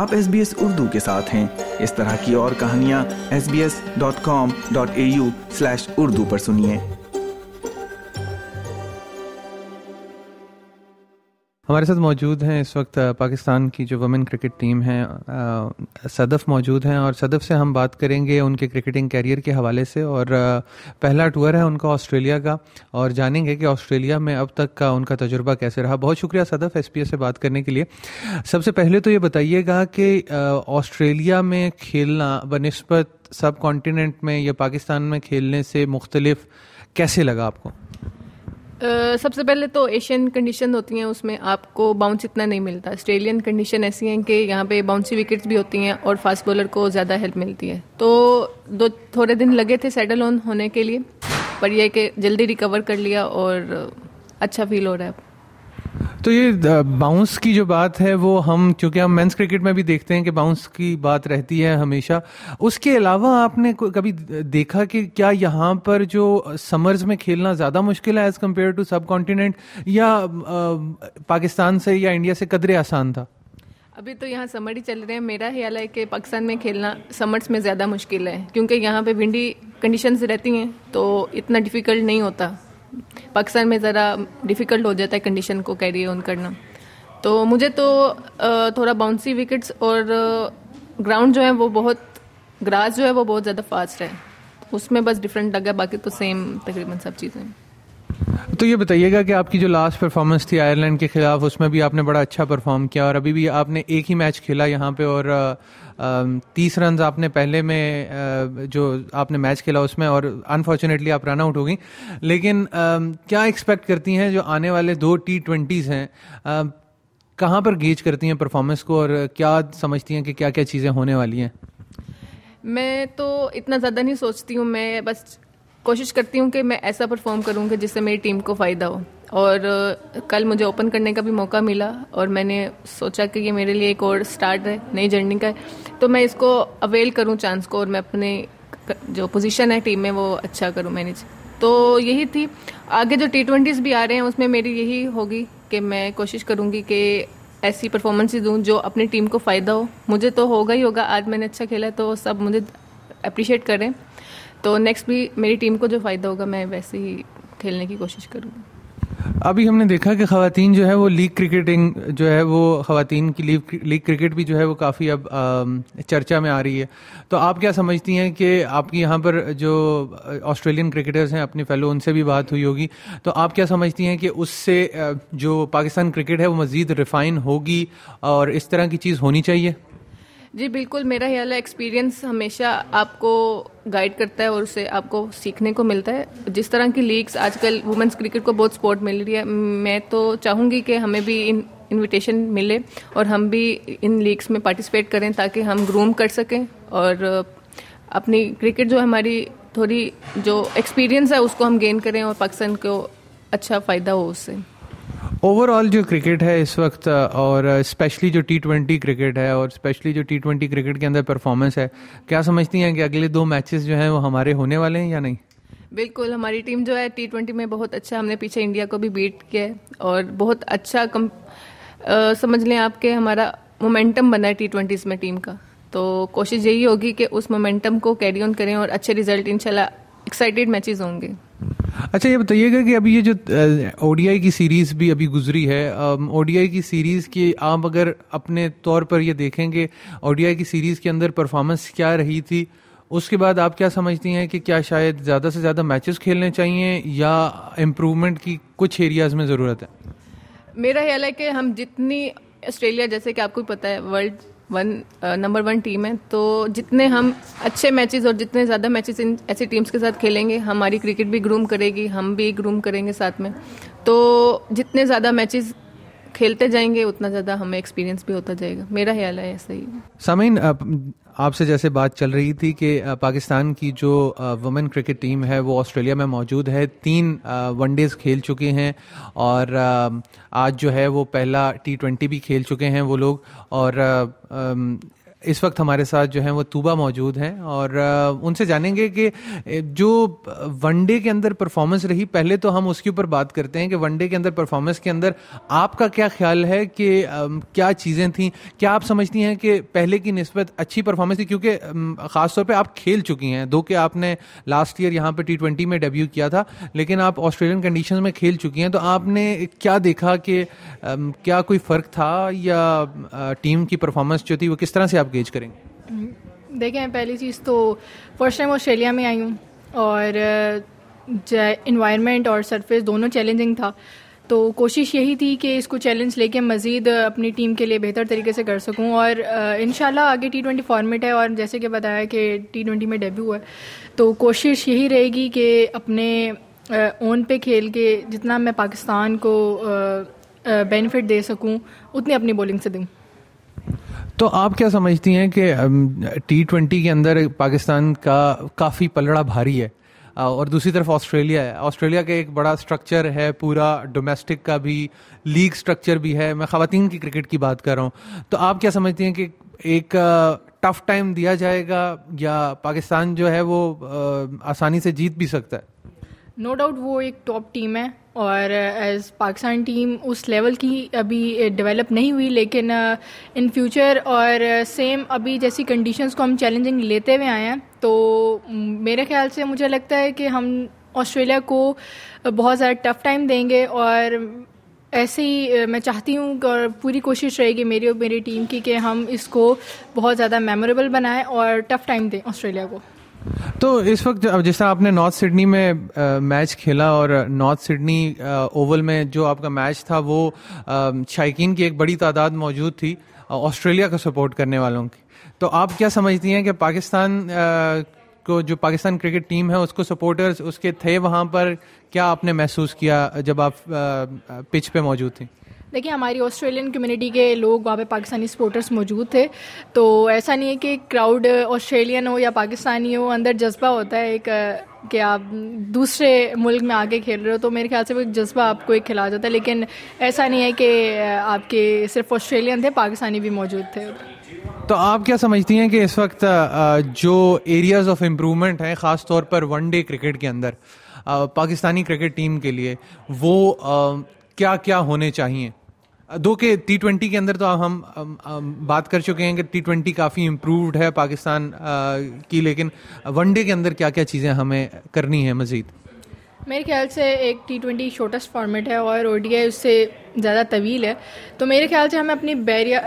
آپ S B S Urdu کے ساتھ ہیں۔ اس طرح کی اور کہانیاں S B S dot com dot A U slash Urdu پر سنیے۔ ہمارے ساتھ موجود ہیں اس وقت پاکستان کی جو وومن کرکٹ ٹیم ہے صدف موجود ہیں اور صدف سے ہم بات کریں گے ان کے کرکٹنگ کیریئر کے حوالے سے اور پہلا ٹور ہے ان کا آسٹریلیا کا اور جانیں گے کہ آسٹریلیا میں اب تک کا ان کا تجربہ کیسے رہا۔ بہت شکریہ صدف ایس پی ایس سے بات کرنے کے لیے۔ سب سے پہلے تو یہ بتائیے گا کہ آسٹریلیا میں کھیلنا بنسبت سب کانٹیننٹ میں یا پاکستان میں کھیلنے سے مختلف کیسے لگا آپ کو؟ سب سے پہلے تو ایشین کنڈیشن ہوتی ہیں، اس میں آپ کو باؤنس اتنا نہیں ملتا۔ آسٹریلین کنڈیشن ایسی ہیں کہ یہاں پہ باؤنسی وکٹس بھی ہوتی ہیں اور فاسٹ بولر کو زیادہ ہیلپ ملتی ہے۔ تو دو تھوڑے دن لگے تھے سیٹل آن ہونے کے لیے، پر یہ کہ جلدی ریکور کر لیا اور اچھا فیل ہو رہا ہے۔ تو یہ باؤنس کی جو بات ہے وہ ہم چونکہ ہم مینس کرکٹ میں بھی دیکھتے ہیں کہ باؤنس کی بات رہتی ہے ہمیشہ۔ اس کے علاوہ آپ نے کبھی دیکھا کہ کیا یہاں پر جو سمرز میں کھیلنا زیادہ مشکل ہے as compare to subcontinent یا پاکستان سے یا انڈیا سے قدرے آسان تھا؟ ابھی تو یہاں سمر ہی چل رہے ہیں۔ میرا خیال ہے کہ پاکستان میں کھیلنا سمرس میں زیادہ مشکل ہے۔ کیونکہ یہاں پہ ونڈی کنڈیشنز رہتی ہیں تو اتنا ڈیفیکلٹ نہیں ہوتا۔ پاکستان میں ذرا ڈیفیکلٹ ہو جاتا ہے کنڈیشن کو کیری آن کرنا۔ تو مجھے تو تھوڑا باؤنسی وکٹس اور گراؤنڈ جو ہے وہ بہت گراس جو ہے وہ بہت زیادہ فاسٹ ہے۔ اس میں بس ڈفرینٹ لگا، باقی تو سیم تقریباً سب چیزیں۔ تو یہ بتائیے گا کہ آپ کی جو لاسٹ پرفارمنس تھی آئرلینڈ کے خلاف، اس میں بھی آپ نے بڑا اچھا پرفارم کیا اور ابھی بھی آپ نے ایک ہی میچ کھیلا یہاں پہ اور تیس رنز آپ نے پہلے میں جو آپ نے میچ کھیلا اس میں اور انفارچونیٹلی آپ رن آؤٹ ہو گئی لیکن کیا ایکسپیکٹ کرتی ہیں جو آنے والے دو ٹی ٹوینٹیز ہیں؟ کہاں پر گیج کرتی ہیں پرفارمنس کو اور کیا سمجھتی ہیں کہ کیا کیا چیزیں ہونے والی ہیں؟ میں تو اتنا زیادہ نہیں سوچتی ہوں، میں بس کوشش کرتی ہوں کہ میں ایسا پرفارم کروں کہ جس سے میری ٹیم کو فائدہ ہو۔ اور کل مجھے اوپن کرنے کا بھی موقع ملا اور میں نے سوچا کہ یہ میرے لیے ایک اور سٹارٹ ہے، نئی جرنی کا ہے۔ تو میں اس کو اویل کروں چانس کو اور میں اپنے جو پوزیشن ہے ٹیم میں وہ اچھا کروں مینیج تو یہی تھی۔ آگے جو ٹی ٹوینٹیز بھی آ رہے ہیں، اس میں میری یہی ہوگی کہ میں کوشش کروں گی کہ ایسی پرفارمنس دوں جو اپنی ٹیم کو فائدہ ہو۔ مجھے تو ہوگا ہی ہوگا، آج میں نے اچھا کھیلا تو سب مجھے اپریشیٹ کریں تو نیکسٹ بھی میری ٹیم کو جو فائدہ ہوگا میں ویسے ہی کھیلنے کی کوشش کروں گی ابھی ہم نے دیکھا کہ خواتین جو ہے وہ لیگ کرکٹنگ جو ہے وہ خواتین کی لیگ کرکٹ بھی جو ہے وہ کافی اب چرچا میں آ رہی ہے۔ تو آپ کیا سمجھتی ہیں کہ آپ کی یہاں پر جو آسٹریلین کرکٹرز ہیں اپنی فیلو ان سے بھی بات ہوئی ہوگی۔ تو آپ کیا سمجھتی ہیں کہ اس سے جو پاکستان کرکٹ ہے وہ مزید ریفائن ہوگی اور اس طرح کی چیز ہونی چاہیے؟ جی بالکل میرا خیال ہے ایکسپیرینس ہمیشہ آپ کو گائیڈ کرتا ہے اور اسے آپ کو سیکھنے کو ملتا ہے۔ جس طرح کی لیگس آج کل وومنس کرکٹ کو بہت سپورٹ مل رہی ہے۔ میں تو چاہوں گی کہ ہمیں بھی ان انویٹیشن ملے اور ہم بھی ان لیگس میں پارٹیسپیٹ کریں تاکہ ہم گروم کر سکیں اور اپنی کرکٹ جو ہماری تھوڑی جو ایکسپیرینس ہے اس کو ہم گین کریں اور پاکستان کو اچھا فائدہ ہو اس سے۔ اوور آل جو کرکٹ ہے اس وقت uh, اور اسپیشلی جو ٹی ٹوینٹی کرکٹ ہے، اور اسپیشلی جو ٹی ٹوینٹی کرکٹ کے اندر پرفارمنس ہے، کیا سمجھتی ہیں کہ اگلے دو میچز جو ہیں وہ ہمارے ہونے والے ہیں یا نہیں؟ بالکل، ہماری ٹیم جو ہے ٹی ٹوینٹی میں بہت اچھا ہم نے پیچھے انڈیا کو بھی بیٹ کیا ہے، اور بہت اچھا کم uh, سمجھ لیں آپ کے ہمارا مومنٹم بنا ہے ٹی ٹوینٹیز میں ٹیم کا۔ تو کوشش یہی ہوگی کہ اس مومنٹم کو کیری آن کریں اور اچھے ریزلٹ ان شاء اللہ ایکسائٹیڈ میچز ہوں گے۔ اچھا یہ بتائیے گا کہ ابھی یہ جو او ڈی آئی کی سیریز بھی ابھی گزری ہے او ڈی آئی کی سیریز کی آپ اگر اپنے طور پر یہ دیکھیں گے، او ڈی آئی کی سیریز کے اندر پرفارمنس کیا رہی تھی، اس کے بعد آپ کیا سمجھتی ہیں کہ کیا شاید زیادہ سے زیادہ میچز کھیلنے چاہیے یا امپروومنٹ کی کچھ ایریاز میں ضرورت ہے؟ میرا خیال ہے کہ ہم جتنی آسٹریلیا جیسے کہ آپ کو پتہ ہے world one number one team ہے، تو جتنے ہم اچھے میچز اور جتنے زیادہ میچز ان ایسی ٹیمس کے ساتھ کھیلیں گے، ہماری کرکٹ بھی گروم کرے گی، ہم بھی گروم کریں گے ساتھ میں۔ تو جتنے زیادہ میچز کھیلتے جائیں گے، اتنا زیادہ ہمیں ایکسپیرینس بھی ہوتا جائے گا۔ میرا خیال ہے ایسا ہی۔ سامعین آپ سے جیسے بات چل رہی تھی کہ پاکستان کی جو وومن کرکٹ ٹیم ہے، وہ آسٹریلیا میں موجود ہے۔ تین ون ڈیز کھیل چکے ہیں اور آج جو ہے وہ پہلا ٹی ٹوینٹی بھی کھیل چکے ہیں وہ لوگ اور اس وقت ہمارے ساتھ جو ہیں وہ توبہ موجود ہیں اور ان سے جانیں گے کہ جو ون ڈے کے اندر پرفارمنس رہی، پہلے تو ہم اس کے اوپر بات کرتے ہیں کہ ون ڈے کے اندر پرفارمنس کے اندر آپ کا کیا خیال ہے کہ کیا چیزیں تھیں؟ کیا آپ سمجھتی ہیں کہ پہلے کی نسبت اچھی پرفارمنس تھی؟ کیونکہ خاص طور پہ آپ کھیل چکی ہیں، دو کہ آپ نے لاسٹ ایئر یہاں پہ ٹی ٹوینٹی میں ڈیبیو کیا تھا، لیکن آپ آسٹریلین کنڈیشن میں کھیل چکی ہیں، تو آپ نے کیا دیکھا کہ کیا کوئی فرق تھا یا ٹیم کی پرفارمنس جو تھی وہ کس طرح سے آپ گیج کریں۔ گے دیکھیں پہلی چیز تو فرسٹ ٹائم آسٹریلیا میں آئی ہوں اور انوائرمنٹ اور سرفیس دونوں چیلنجنگ تھا۔ تو کوشش یہی تھی کہ اس کو چیلنج لے کے مزید اپنی ٹیم کے لیے بہتر طریقے سے کر سکوں اور انشاءاللہ آگے ٹی ٹوینٹی فارمیٹ ہے اور جیسے کہ بتایا کہ ٹی ٹوینٹی میں ڈیبیو ہے۔ تو کوشش یہی رہے گی کہ اپنے اون پہ کھیل کے جتنا میں پاکستان کو بینیفٹ دے سکوں، اتنی اپنی بولنگ سے دوں۔ تو آپ کیا سمجھتی ہیں کہ ٹی ٹوینٹی کے اندر پاکستان کا کافی پلڑا بھاری ہے اور دوسری طرف آسٹریلیا ہے۔ آسٹریلیا کا ایک بڑا اسٹرکچر ہے، پورا ڈومیسٹک کا بھی لیگ اسٹرکچر بھی ہے۔ میں خواتین کی کرکٹ کی بات کر رہا ہوں۔ تو آپ کیا سمجھتی ہیں کہ ایک ٹف ٹائم دیا جائے گا یا پاکستان جو ہے وہ آسانی سے جیت بھی سکتا ہے؟ نو ڈاؤٹ وہ ایک ٹاپ ٹیم ہے اور ایز پاکستان ٹیم اس لیول کی ابھی uh, ڈیولپ نہیں ہوئی، لیکن uh, ان فیوچر اور uh, سیم ابھی جیسی کنڈیشنز کو ہم چیلنجنگ لیتے ہوئے آئے ہیں، تو میرے خیال سے مجھے لگتا ہے کہ ہم آسٹریلیا کو بہت زیادہ ٹف ٹائم دیں گے اور ایسے ہی میں چاہتی ہوں اور پوری کوشش رہے گی میری اور میری ٹیم کی کہ ہم اس کو بہت زیادہ میموریبل بنائیں اور ٹف ٹائم دیں آسٹریلیا کو۔ تو اس وقت جس طرح آپ نے نارتھ سڈنی میں میچ کھیلا اور نارتھ سڈنی اوول میں جو آپ کا میچ تھا، وہ شائقین کی ایک بڑی تعداد موجود تھی آسٹریلیا کا سپورٹ کرنے والوں کی۔ تو آپ کیا سمجھتی ہیں کہ پاکستان کو جو پاکستان کرکٹ ٹیم ہے، اس کو سپورٹرز اس کے تھے وہاں پر کیا آپ نے محسوس کیا جب آپ پچ پہ موجود تھیں؟ دیکھیے ہماری آسٹریلین کمیونٹی کے لوگ وہاں پہ پاکستانی سپورٹرس موجود تھے۔ تو ایسا نہیں ہے کہ کراؤڈ آسٹریلین ہو یا پاکستانی ہو، اندر جذبہ ہوتا ہے ایک، کہ آپ دوسرے ملک میں آگے کھیل رہے ہو، تو میرے خیال سے وہ جذبہ آپ کو ایک کھلا جاتا ہے۔ لیکن ایسا نہیں ہے کہ آپ کے صرف آسٹریلین تھے، پاکستانی بھی موجود تھے۔ تو آپ کیا سمجھتی ہیں کہ اس وقت جو ایریاز آف امپرومنٹ ہیں، خاص طور پر ون ڈے کرکٹ کے اندر پاکستانی کرکٹ ٹیم کے لیے، وہ کیا کیا ہونے چاہیے دو کہ ٹی ٹوینٹی کے اندر تو ہم بات کر چکے ہیں کہ ٹی ٹوینٹی کافی امپرووڈ ہے پاکستان کی، لیکن ون ڈے کے اندر کیا کیا چیزیں ہمیں کرنی ہے مزید؟ میرے خیال سے ایک ٹی ٹوینٹی شارٹیسٹ فارمیٹ ہے اور او ڈی آئی اس سے زیادہ طویل ہے۔ تو میرے خیال سے ہمیں اپنی بیریا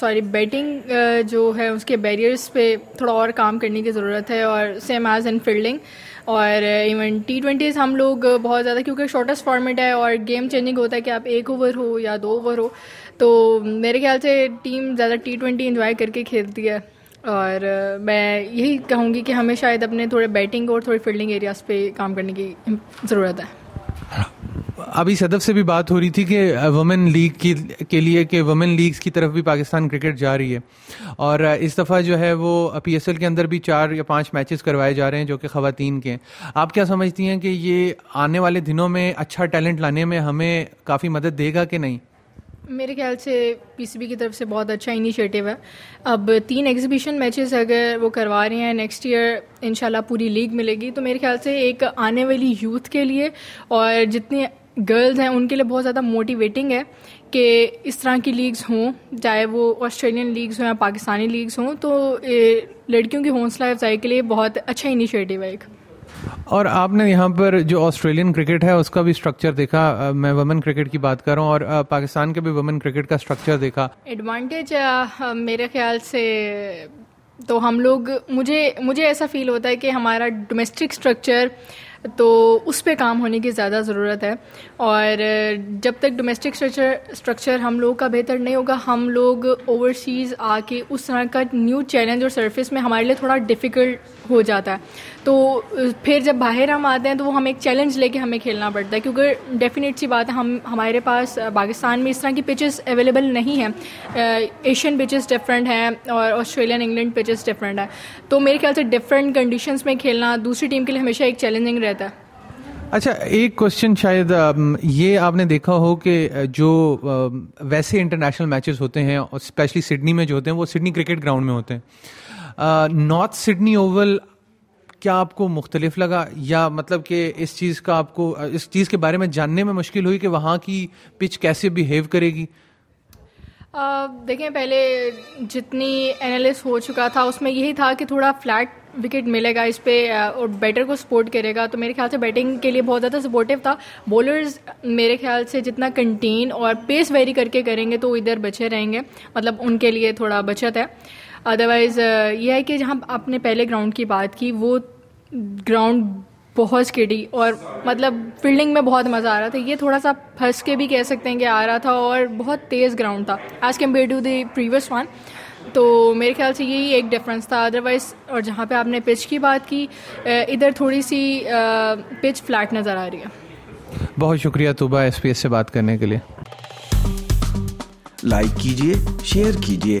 سوری بیٹنگ جو ہے اس کے بیریئرس پہ تھوڑا اور کام کرنے کی ضرورت ہے اور سیم ایز ان فیلڈنگ اور ایون ٹی ٹوینٹیز ہم لوگ بہت زیادہ، کیونکہ شارٹیسٹ فارمیٹ ہے اور گیم چینجنگ ہوتا ہے کہ آپ ایک اوور ہو یا دو اوور ہو، تو میرے خیال سے ٹیم زیادہ ٹی ٹوینٹی انجوائے کر کے کھیلتی ہے۔ اور میں یہی کہوں گی کہ ہمیں شاید اپنے تھوڑے بیٹنگ اور تھوڑے فیلڈنگ ایریاز پہ کام کرنے کی ضرورت ہے۔ ابھی صدف سے بھی بات ہو رہی تھی کہ وومن لیگ کی کے لیے کہ وومن لیگس کی طرف بھی پاکستان کرکٹ جا رہی ہے۔ اور اس دفعہ جو ہے وہ پی ایس ایل کے اندر بھی چار یا پانچ میچز کروائے جا رہے ہیں جو کہ خواتین کے۔ ہیں آپ کیا سمجھتی ہیں کہ یہ آنے والے دنوں میں اچھا ٹیلنٹ لانے میں ہمیں کافی مدد دے گا کہ نہیں؟ میرے خیال سے پی سی بی کی طرف سے بہت اچھا انیشیٹو ہے۔ اب تین ایگزیبیشن میچز اگر وہ کروا رہے ہیں نیکسٹ ایئر ان شاء اللہ پوری لیگ ملے گی۔ تو میرے خیال سے ایک آنے والی یوتھ کے لیے اور جتنی گرلز ہیں ان کے لیے بہت زیادہ موٹیویٹنگ ہے کہ اس طرح کی لیگز ہوں، چاہے وہ آسٹریلین لیگز ہوں یا پاکستانی لیگز ہوں۔ تو لڑکیوں کی حوصلہ افزائی کے لیے بہت اچھا انیشیٹو ہے ایک۔ اور آپ نے یہاں پر جو آسٹریلین کرکٹ ہے، اس کا بھی اسٹرکچر دیکھا۔ میں وومن کرکٹ کی بات کر رہا ہوں اور پاکستان کے بھی وومن کرکٹ کا اسٹرکچر دیکھا۔ ایڈوانٹیج میرے خیال سے تو ہم لوگ، مجھے مجھے ایسا فیل ہوتا ہے کہ ہمارا ڈومیسٹک اسٹرکچر تو اس پہ کام ہونے کی زیادہ ضرورت ہے۔ اور جب تک ڈومیسٹک اسٹرکچر اسٹرکچر ہم لوگ کا بہتر نہیں ہوگا، ہم لوگ اوورسیز آ کے اس طرح کا نیو چیلنج اور سرفس میں ہمارے لیے تھوڑا ڈیفیکلٹ ہو جاتا ہے۔ تو پھر جب باہر ہم آتے ہیں تو وہ ہم ایک چیلنج لے کے ہمیں کھیلنا پڑتا ہے۔ کیونکہ ڈیفینیٹ سی بات ہے، ہم، ہمارے پاس پاکستان میں اس طرح کی پچز اویلیبل نہیں ہیں۔ ایشین پچز ڈفرینٹ ہیں اور آسٹریلین انگلینڈ پچز ڈفرینٹ ہیں۔ تو میرے خیال سے ڈفرینٹ کنڈیشنس میں کھیلنا دوسری ٹیم کے لیے ہمیشہ ایک چیلنجنگ رہتا ہے۔ اچھا ایک کوشچن شاید یہ آپ نے دیکھا ہو کہ جو ویسے انٹرنیشنل میچز ہوتے ہیں اسپیشلی سڈنی میں جو ہوتے ہیں، وہ سڈنی کرکٹ گراؤنڈ میں ہوتے ہیں۔ نارتھ سڈنی اوول کیا آپ کو مختلف لگا؟ یا مطلب کہ اس چیز کا آپ کو، اس چیز کے بارے میں جاننے میں مشکل ہوئی کہ وہاں کی پچ کیسے بیہیو کرے گی؟ دیکھیں، پہلے جتنی اینالس ہو چکا تھا، اس میں یہی تھا کہ تھوڑا فلیٹ وکٹ ملے گا اس پہ اور بیٹر کو سپورٹ کرے گا۔ تو میرے خیال سے بیٹنگ کے لیے بہت زیادہ سپورٹیو تھا۔ بولرز میرے خیال سے جتنا کنٹین اور پیس ویری کر کے کریں گے تو ادھر بچے رہیں گے۔ مطلب ان کے لیے تھوڑا بچت ہے۔ ادروائز یہ ہے کہ جہاں آپ نے پہلے گراؤنڈ کی بات کی وہ گراؤنڈ بہت اسکیڈی اور مطلب فیلڈنگ میں بہت مزہ آ رہا تھا۔ یہ تھوڑا سا پھنس کے بھی کہہ سکتے ہیں کہ آ رہا تھا اور بہت تیز گراؤنڈ تھا۔ As compared to the previous one تو میرے خیال سے یہی ایک ڈفرینس تھا۔ ادروائز اور جہاں پہ آپ نے پچ کی بات کی ادھر تھوڑی سی پچ فلیٹ نظر آ رہی ہے۔ بہت شکریہ طوبہ ایس پی ایس سے بات کرنے کے لیے۔ لائک کیجیے شیئر کیجیے